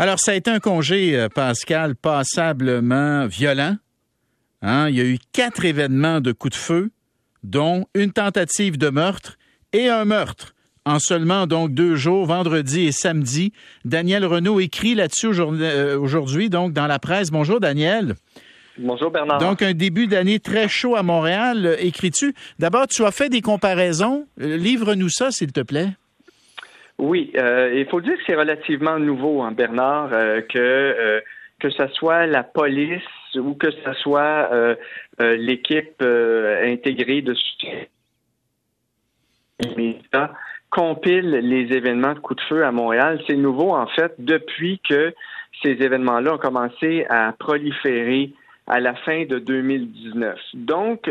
Alors, ça a été un congé, euh, Pascal, passablement violent. Hein? Il y a eu quatre événements de coups de feu, dont une tentative de meurtre et un meurtre. En seulement donc deux jours, vendredi et samedi. Daniel Renault écrit là-dessus euh, aujourd'hui, donc dans la presse. Bonjour Daniel. Bonjour Bernard. Donc un début d'année très chaud à Montréal, écris-tu? D'abord, tu as fait des comparaisons. Livre-nous ça, s'il te plaît. Oui, euh, il faut dire que c'est relativement nouveau, hein, Bernard, euh, que euh, que ce soit la police ou que ce soit l'équipe intégrée de soutien compile les événements de coups de feu à Montréal. C'est nouveau, en fait, depuis que ces événements-là ont commencé à proliférer à la fin de 2019. Donc,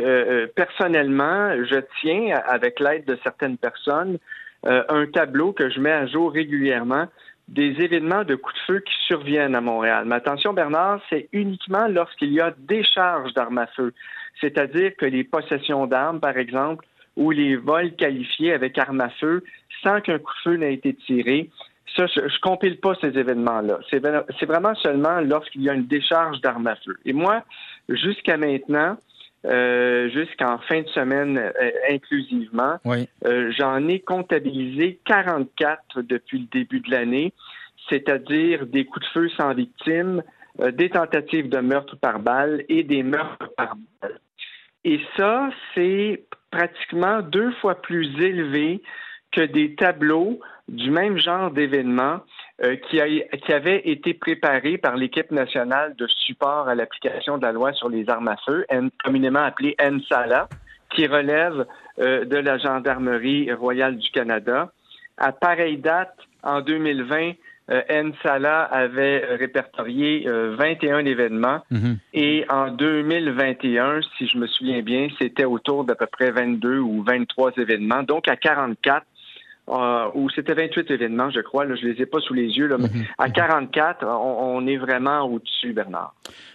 personnellement, je tiens, avec l'aide de certaines personnes, euh, un tableau que je mets à jour régulièrement des événements de coups de feu qui surviennent à Montréal. Mais attention, Bernard, c'est uniquement lorsqu'il y a décharge d'armes à feu, c'est-à-dire que les possessions d'armes, par exemple, ou les vols qualifiés avec armes à feu sans qu'un coup de feu n'ait été tiré. Ça, je, ne compile pas ces événements-là. C'est vraiment seulement lorsqu'il y a une décharge d'armes à feu. Et moi, jusqu'à maintenant, euh, jusqu'en fin de semaine euh, inclusivement. Euh, j'en ai comptabilisé 44 depuis le début de l'année, c'est-à-dire des coups de feu sans victime, des tentatives de meurtre par balle et des meurtres par balle. Et ça, c'est pratiquement deux fois plus élevé que des tableaux du même genre d'événement euh, qui, qui avait été préparé par l'équipe nationale de support à l'application de la loi sur les armes à feu, communément appelée NSALA, qui relève euh, de la Gendarmerie royale du Canada. À pareille date, en 2020, euh, NSALA avait répertorié 21 événements mhm. et en 2021, si je me souviens bien, c'était autour d'à peu près 22 ou 23 événements. Donc à 44, euh, où c'était 28 événements, je crois. Là, je les ai pas sous les yeux, là, mais mhm. à 44, on, est vraiment au-dessus, Bernard.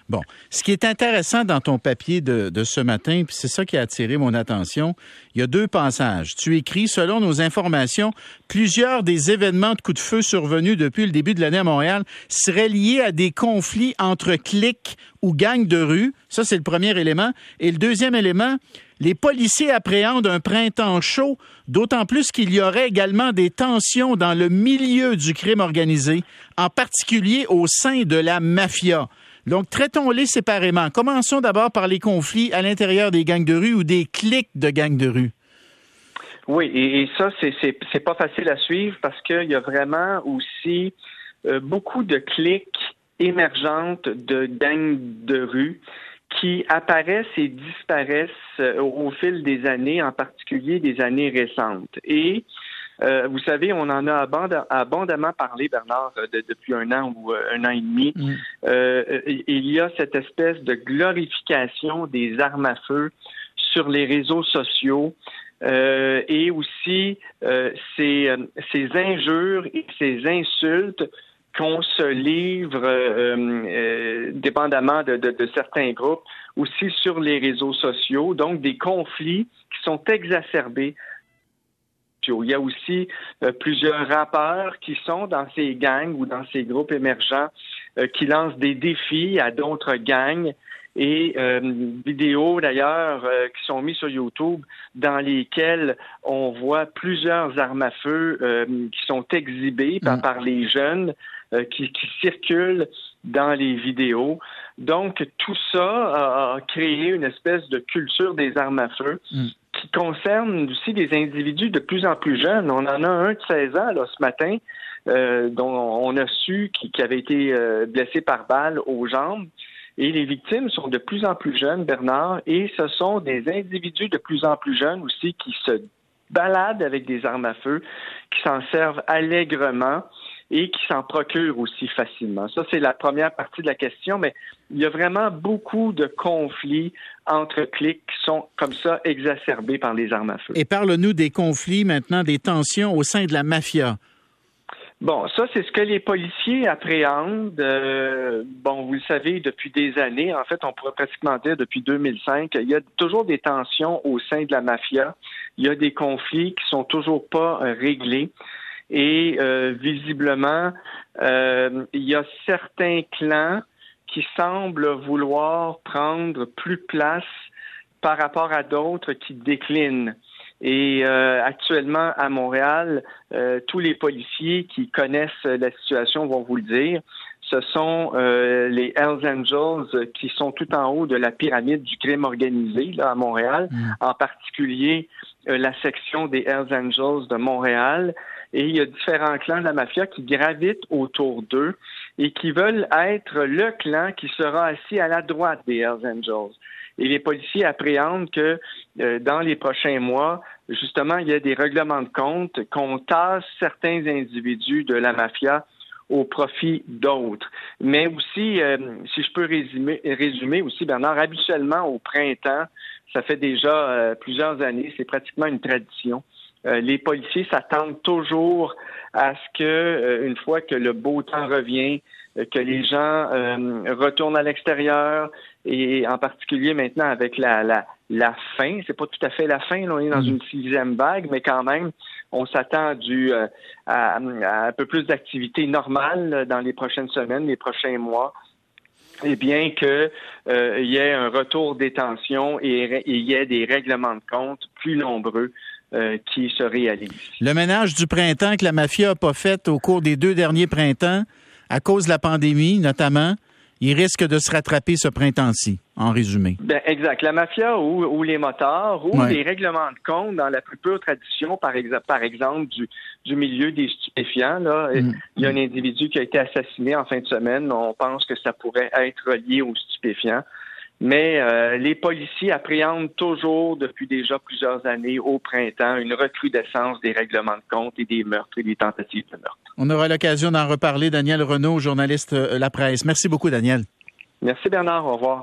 Bon, ce qui est intéressant dans ton papier de, de ce matin, puis c'est ça qui a attiré mon attention, il y a deux passages. Tu écris, selon nos informations, plusieurs des événements de coups de feu survenus depuis le début de l'année à Montréal seraient liés à des conflits entre clics ou gangs de rue. Ça, c'est le premier élément. Et le deuxième élément, les policiers appréhendent un printemps chaud, d'autant plus qu'il y aurait également des tensions dans le milieu du crime organisé, en particulier au sein de la mafia. Donc, traitons-les séparément. Commençons d'abord par les conflits à l'intérieur des gangs de rue ou des clics de gangs de rue. Oui, et, ça, c'est pas facile à suivre parce qu'il y a vraiment aussi euh, beaucoup de clics émergentes de gangs de rue qui apparaissent et disparaissent euh, au fil des années, en particulier des années récentes. Et euh, vous savez, on en a abondamment parlé, Bernard, euh, depuis un an ou un an et demi. Mm. il y a cette espèce de glorification des armes à feu sur les réseaux sociaux. et aussi ces, ces injures et ces insultes qu'on se livre, euh, euh, dépendamment de, certains groupes, aussi sur les réseaux sociaux, donc des conflits qui sont exacerbés. Il y a aussi euh, plusieurs rappeurs qui sont dans ces gangs ou dans ces groupes émergents qui lancent des défis à d'autres gangs et vidéos d'ailleurs qui sont mises sur YouTube dans lesquelles on voit plusieurs armes à feu qui sont exhibées par, mm. les jeunes euh, qui, qui circulent dans les vidéos. Donc, tout ça a, créé une espèce de culture des armes à feu mm. qui concerne aussi des individus de plus en plus jeunes. On en a un de 16 ans là, ce matin euh, dont on a su qu'il avait été euh, blessé par balle aux jambes. Et les victimes sont de plus en plus jeunes, Bernard, et ce sont des individus de plus en plus jeunes aussi qui se baladent avec des armes à feu, qui s'en servent allègrement et qui s'en procurent aussi facilement. Ça, c'est la première partie de la question, mais il y a vraiment beaucoup de conflits entre clics qui sont comme ça exacerbés par les armes à feu. Et parle-nous des conflits maintenant, des tensions au sein de la mafia. Bon, ça, c'est ce que les policiers appréhendent. Euh, bon, vous le savez, depuis des années, en fait, on pourrait pratiquement dire depuis 2005, il y a toujours des tensions au sein de la mafia. Il y a des conflits qui sont toujours pas euh, réglés. Et visiblement, il y a certains clans qui semblent vouloir prendre plus place par rapport à d'autres qui déclinent. Et euh, actuellement, à Montréal, euh, tous les policiers qui connaissent la situation vont vous le dire. Ce sont euh, les Hells Angels qui sont tout en haut de la pyramide du crime organisé là, à Montréal, mm. en particulier la section des Hells Angels de Montréal. Et il y a différents clans de la mafia qui gravitent autour d'eux et qui veulent être le clan qui sera assis à la droite des Hells Angels. Et les policiers appréhendent que euh, dans les prochains mois, justement, il y a des règlements de compte qu'on tasse certains individus de la mafia au profit d'autres. Mais aussi, euh, si je peux résumer, résumer aussi, Bernard, habituellement au printemps, ça fait déjà euh, plusieurs années, c'est pratiquement une tradition. Les policiers s'attendent toujours à ce que, une fois que le beau temps revient, que les gens retournent à l'extérieur, et en particulier maintenant avec la, la, la fin. C'est pas tout à fait la fin, là, on est dans mm. une sixième vague, mais quand même, on s'attend du, euh, à, un peu plus d'activité normale dans les prochaines semaines, les prochains mois. Et bien qu'il euh, y ait un retour des tensions et il y ait des règlements de compte plus nombreux euh, qui se réalisent. Le ménage du printemps que la mafia n'a pas fait au cours des deux derniers printemps, à cause de la pandémie notamment, il risque de se rattraper ce printemps-ci, en résumé. Ben, exact. La mafia ou, les motards ou les règlements de compte dans la plus pure tradition, par, exemple, par exemple, du, du milieu des stupéfiants. Là. Mm. Il y a un individu qui a été assassiné en fin de semaine. On pense que ça pourrait être lié aux stupéfiants. Mais euh, les policiers appréhendent toujours, depuis déjà plusieurs années, au printemps, une recrudescence des règlements de compte et des meurtres et des tentatives de meurtre. On aura l'occasion d'en reparler. Daniel Renault, journaliste euh, La Presse. Merci beaucoup, Daniel. Merci, Bernard. Au revoir.